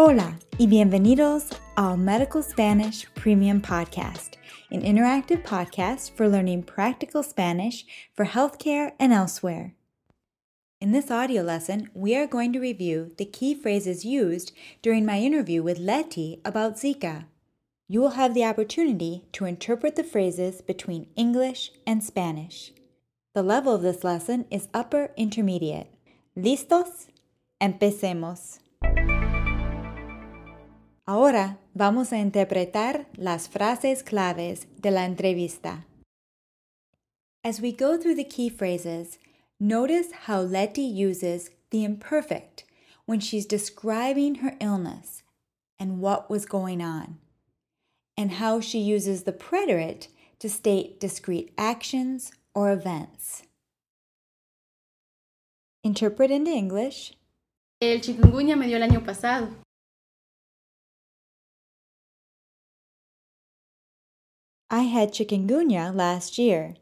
Hola y bienvenidos al Medical Spanish Premium Podcast, an interactive podcast for learning practical Spanish for healthcare and elsewhere. In this audio lesson, we are going to review the key phrases used during my interview with Letty about Zika. You will have the opportunity to interpret the phrases between English and Spanish. The level of this lesson is upper intermediate. ¿Listos? Empecemos. Ahora vamos a interpretar las frases claves de la entrevista. As we go through the key phrases, notice how Letty uses the imperfect when she's describing her illness and what was going on, and how she uses the preterite to state discrete actions or events. Interpret into English. El chikungunya me dio el año pasado. I had chikungunya last year,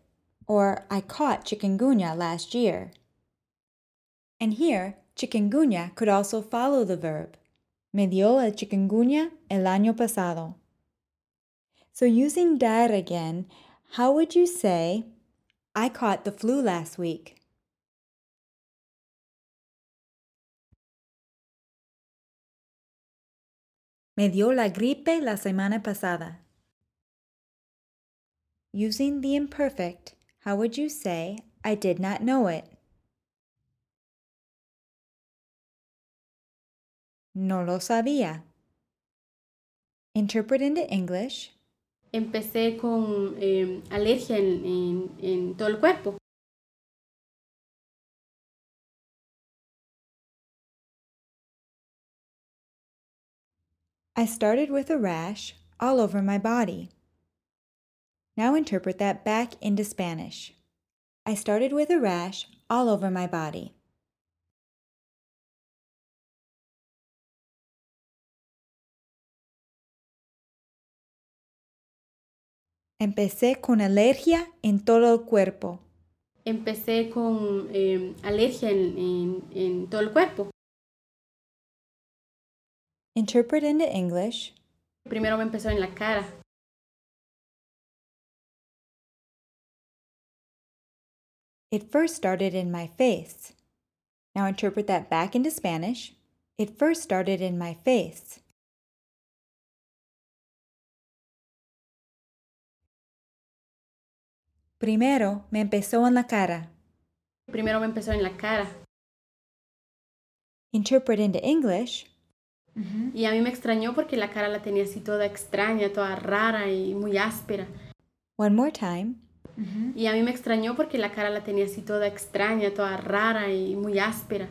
or I caught chikungunya last year. And here, chikungunya could also follow the verb. Me dio el chikungunya el año pasado. So using dar again, how would you say, I caught the flu last week? Me dio la gripe la semana pasada. Using the imperfect, how would you say, I did not know it? No lo sabía. Interpret into English. Empecé con eh, alergia en, en, en todo el cuerpo. I started with a rash all over my body. Now interpret that back into Spanish. I started with a rash all over my body. Empecé con alergia en todo el cuerpo. Empecé con eh, alergia en, en, en todo el cuerpo. Interpret into English. Primero me empezó en la cara. It first started in my face. Now interpret that back into Spanish. It first started in my face. Primero me empezó en la cara. Primero me empezó en la cara. Interpret into English. Y a mí me extrañó porque la cara la tenía así toda extraña, toda rara y muy áspera. One more time. Y a mí me extrañó porque la cara la tenía así toda extraña, toda rara y muy áspera.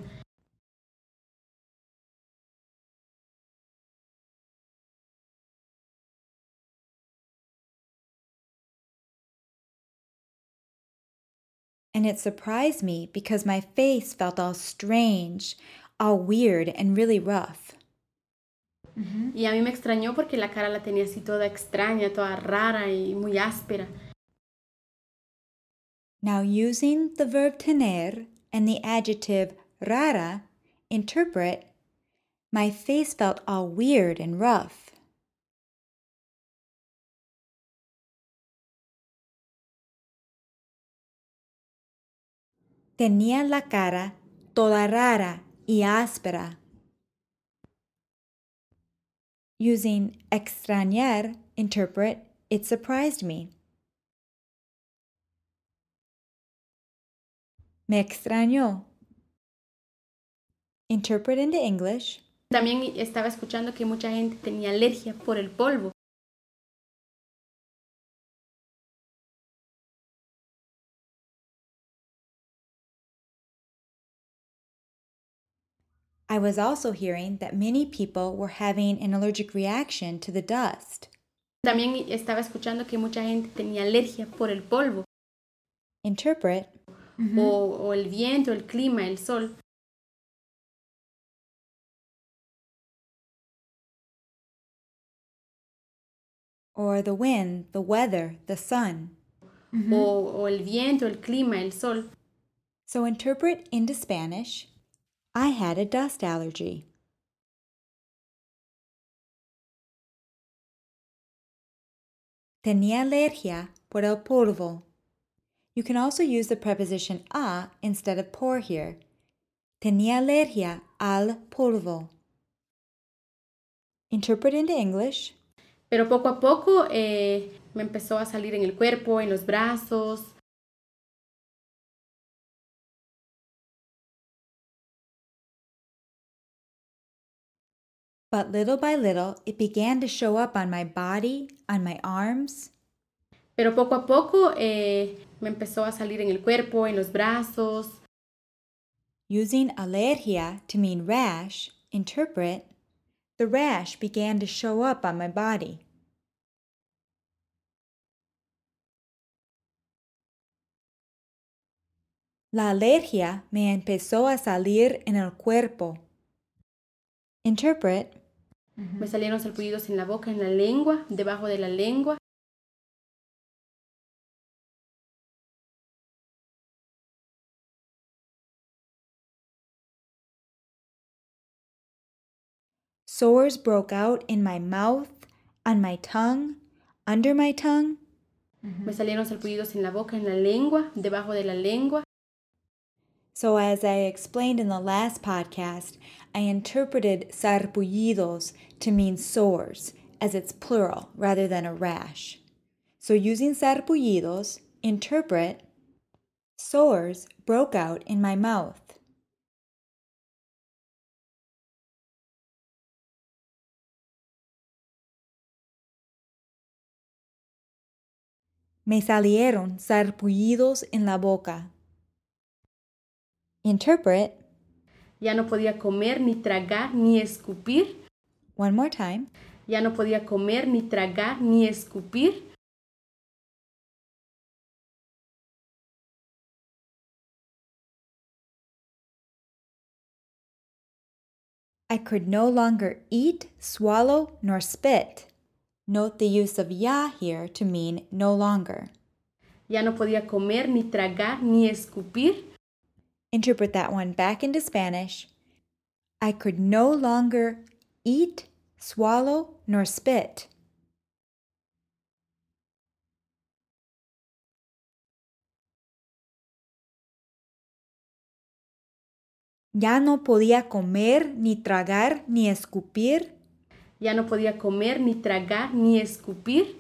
And it surprised me because my face felt all strange, all weird, and really rough. Y a mí me extrañó porque la cara la tenía así toda extraña, toda rara y muy áspera. Now, using the verb tener and the adjective rara, interpret, my face felt all weird and rough. Tenía la cara toda rara y áspera. Using extrañar, interpret, it surprised me. Me extrañó. Interpret into English. También estaba escuchando que mucha gente tenía alergia por el polvo. I was also hearing that many people were having an allergic reaction to the dust. También estaba escuchando que mucha gente tenía alergia por el polvo Interpret, -huh. o, o el viento, el clima, el sol. Or the wind, the weather, the sun. Uh o, o el viento, el clima, el sol. So interpret into Spanish I had a dust allergy. Tenía alergia por el polvo. You can also use the preposition a instead of por here. Tenía alergia al polvo. Interpret into English. Pero poco a poco eh, me empezó a salir en el cuerpo, en los brazos. But little by little, it began to show up on my body, on my arms. Pero poco a poco eh, me empezó a salir en el cuerpo, en los brazos. Using alergia to mean rash, interpret, the rash began to show up on my body. La alergia me empezó a salir en el cuerpo. Interpret, Me salieron sarpullidos en la boca, en la lengua, debajo de la lengua. Sores broke out in my mouth, on my tongue, under my tongue. Me salieron sarpullidos en la boca, en la lengua, debajo de la lengua. So, as I explained in the last podcast, I interpreted sarpullidos to mean sores, as it's plural rather than a rash. So, using sarpullidos, interpret sores broke out in my mouth. Me salieron sarpullidos en la boca. Interpret Ya no podía comer, ni tragar, ni escupir. one more time. Ya no podía comer, ni tragar, ni escupir. I could no longer eat, swallow, nor spit. Note the use of ya here to mean no longer. Ya no podía comer, ni tragar, ni escupir. Interpret that one back into Spanish. I could no longer eat, swallow, nor spit. Ya no podía comer, ni tragar, ni escupir. Ya no podía comer, ni tragar, ni escupir.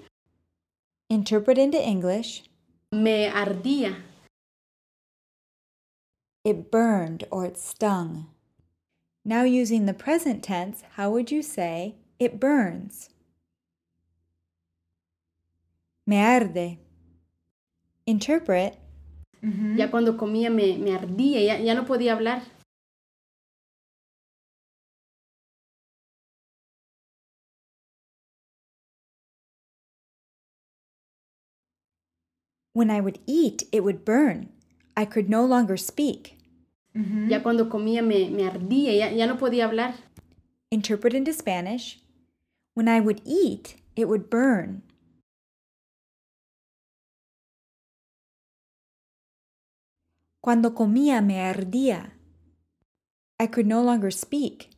Interpret into English. Me ardía. It burned or it stung. Now, using the present tense, how would you say it burns? Me arde. Interpret Ya cuando comía me, me ardía, ya, ya no podía hablar. When I would eat, it would burn. I could no longer speak. Mm-hmm. Ya cuando comía me, me ardía, ya, ya no podía hablar. Interpret into Spanish. When I would eat, it would burn. Cuando comía me ardía. I could no longer speak.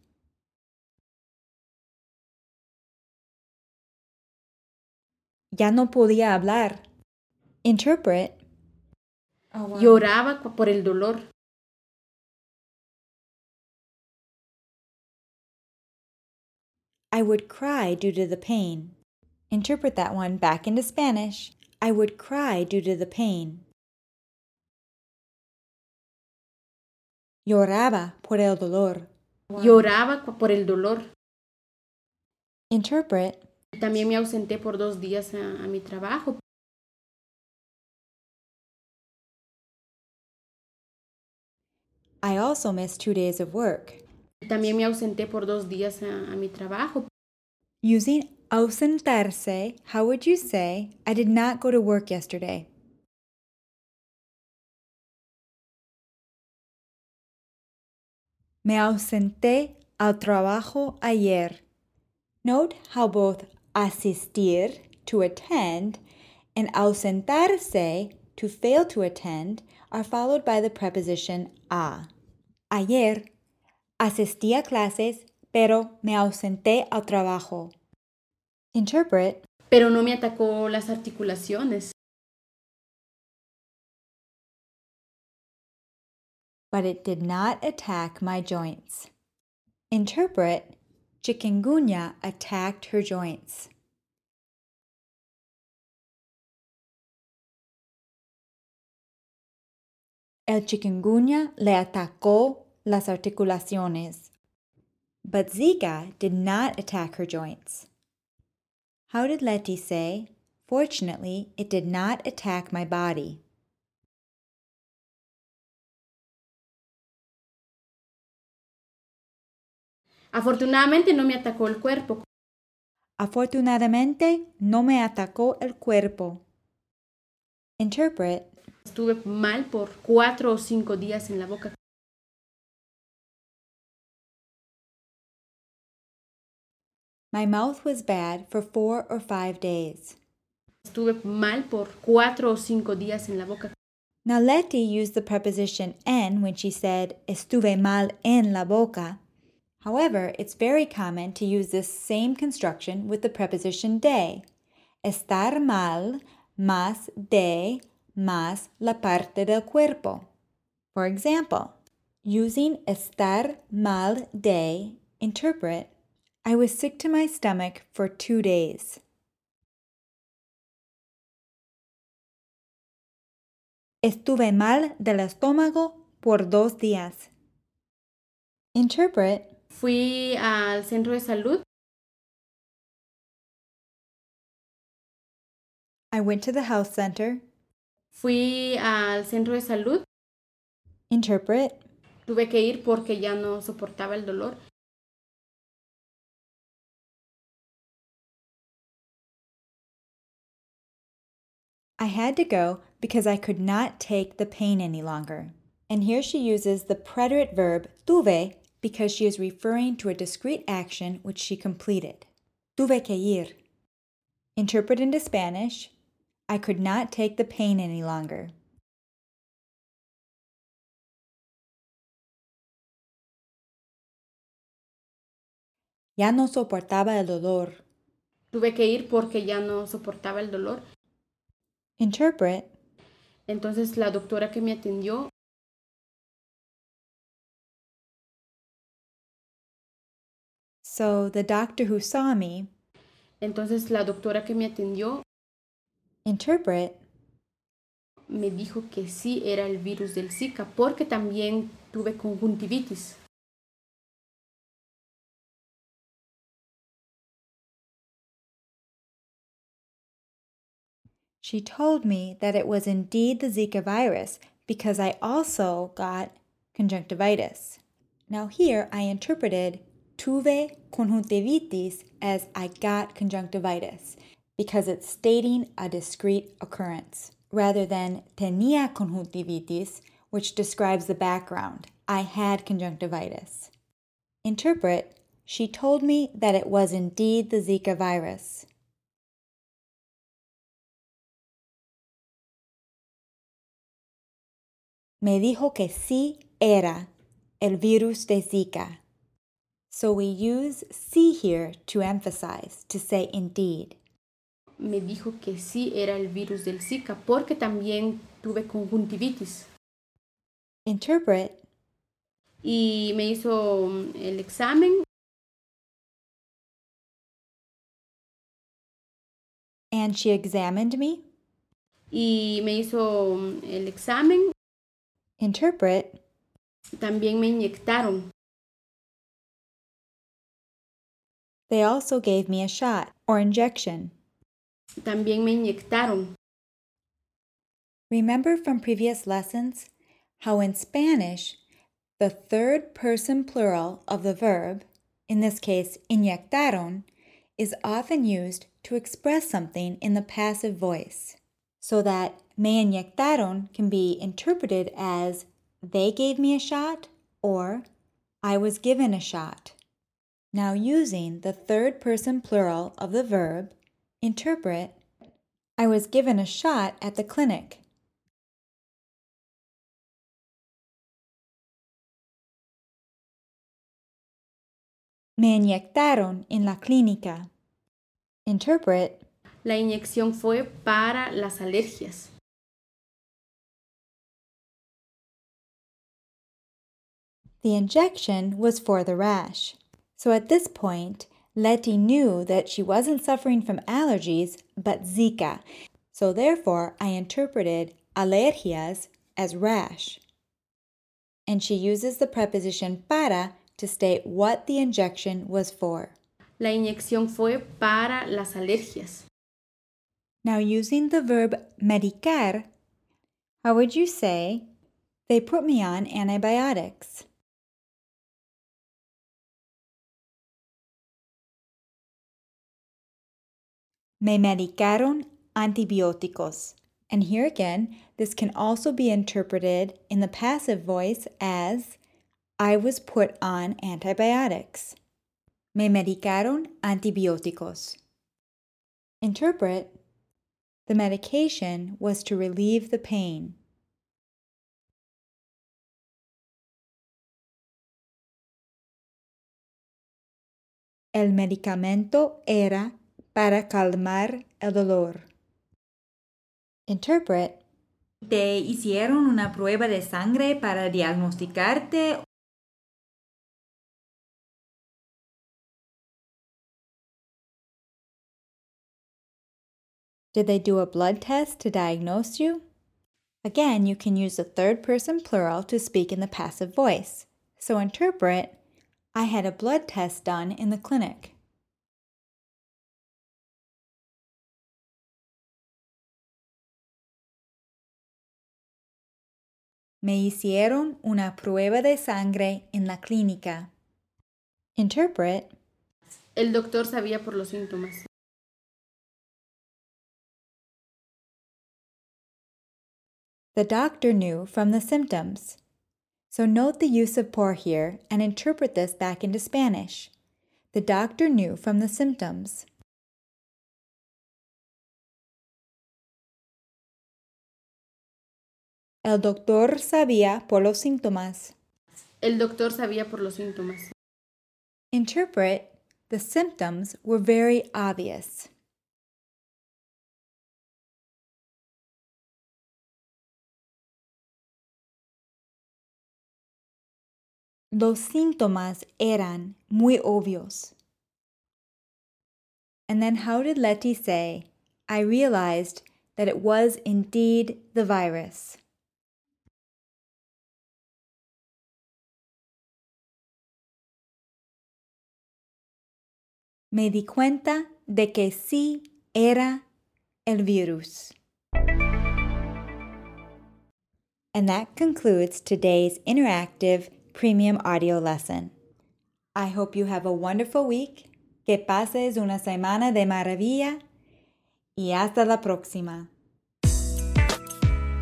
Ya no podía hablar. Interpret. Oh, lloraba por el dolor. I would cry due to the pain. Interpret that one back into Spanish. I would cry due to the pain. Lloraba por el dolor. Lloraba por el dolor. Interpret. También me ausenté por dos días a, a mi trabajo. I also missed two days of work. También me ausenté por dos días a, a mi trabajo. Using ausentarse, how would you say, I did not go to work yesterday? Me ausenté al trabajo ayer. Note how both asistir, to attend, and ausentarse, to fail to attend, are followed by the preposition a. Ayer asistí a clases, pero me ausenté al trabajo. Interpret pero no me atacó las articulaciones. But it did not attack my joints. Interpret chikungunya attacked her joints. El chikungunya le atacó las articulaciones. But Zika did not attack her joints. How did Letty say? Fortunately, it did not attack my body. Afortunadamente no me atacó el cuerpo. Afortunadamente, no me atacó el cuerpo. Interpret. Estuve mal por cuatro o cinco días en la boca. My mouth was bad for four or five days. Estuve mal por cuatro o cinco días en la boca. Now Letty used the preposition en when she said estuve mal en la boca. However, it's very common to use this same construction with the preposition de. Estar mal más de más la parte del cuerpo. For example, using estar mal de, interpret I was sick to my stomach for two days. Estuve mal del estómago por dos días. Interpret. Fui al centro de salud. I went to the health center. Fui al centro de salud. Interpret. Tuve que ir porque ya no soportaba el dolor. I had to go because I could not take the pain any longer. And here she uses the preterite verb tuve because she is referring to a discrete action which she completed. Tuve que ir. Interpret into Spanish I could not take the pain any longer. Ya no soportaba el dolor. Tuve que ir porque ya no soportaba el dolor. Interpret. Entonces la doctora que me atendió So the doctor who saw me. Entonces la doctora que me atendió Interpret. me dijo que sí era el virus del Zika porque también tuve conjuntivitis. She told me that it was indeed the Zika virus because I also got conjunctivitis. Now, here I interpreted tuve conjuntivitis as I got conjunctivitis because it's stating a discrete occurrence rather than tenía conjuntivitis, which describes the background. I had conjunctivitis. Interpret, she told me that it was indeed the Zika virus. Me dijo que sí era el virus de Zika. So we use sí here to emphasize, to say indeed. Me dijo que sí era el virus del Zika porque también tuve conjuntivitis. Interpret, Y me hizo mm, el examen and she examined me. y me hizo mm, el examen. Interpret, También me inyectaron. they also gave me a shot or injection. También me inyectaron. Remember from previous lessons how in Spanish, the third person plural of the verb, in this case, inyectaron, is often used to express something in the passive voice, so that me inyectaron can be interpreted as they gave me a shot or I was given a shot. Now, using the third person plural of the verb, interpret I was given a shot at the clinic. Me inyectaron en la clínica. Interpret, La inyección fue para las alergias. The injection was for the rash. So at this point, Letty knew that she wasn't suffering from allergies, but Zika. So therefore, I interpreted alergias as rash. And she uses the preposition para to state what the injection was for. La inyección fue para las alergias. Now, using the verb medicar, how would you say, they put me on antibiotics? Me medicaron antibióticos. And here again, this can also be interpreted in the passive voice as I was put on antibiotics. Me medicaron antibióticos. Interpret the medication was to relieve the pain. El medicamento era para calmar el dolor. Interpret. ¿Te hicieron una prueba de sangre para diagnosticarte? Did they do a blood test to diagnose you? Again, you can use the third person plural to speak in the passive voice. So interpret, I had a blood test done in the clinic. Me hicieron una prueba de sangre en la clínica. Interpret. El doctor sabía por los síntomas. The doctor knew from the symptoms. So note the use of por here and interpret this back into Spanish. The doctor knew from the symptoms. El doctor sabía por los síntomas. El doctor sabía por los síntomas. Interpret, the symptoms were very obvious. Los síntomas eran muy obvios. And then how did Letty say, I realized that it was indeed the virus? Me di cuenta de que sí era el virus. And that concludes today's interactive premium audio lesson. I hope you have a wonderful week, que pases una semana de maravilla, y hasta la próxima.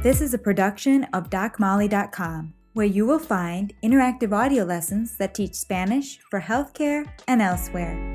This is a production of DocMolly.com, where you will find interactive audio lessons that teach Spanish for healthcare and elsewhere.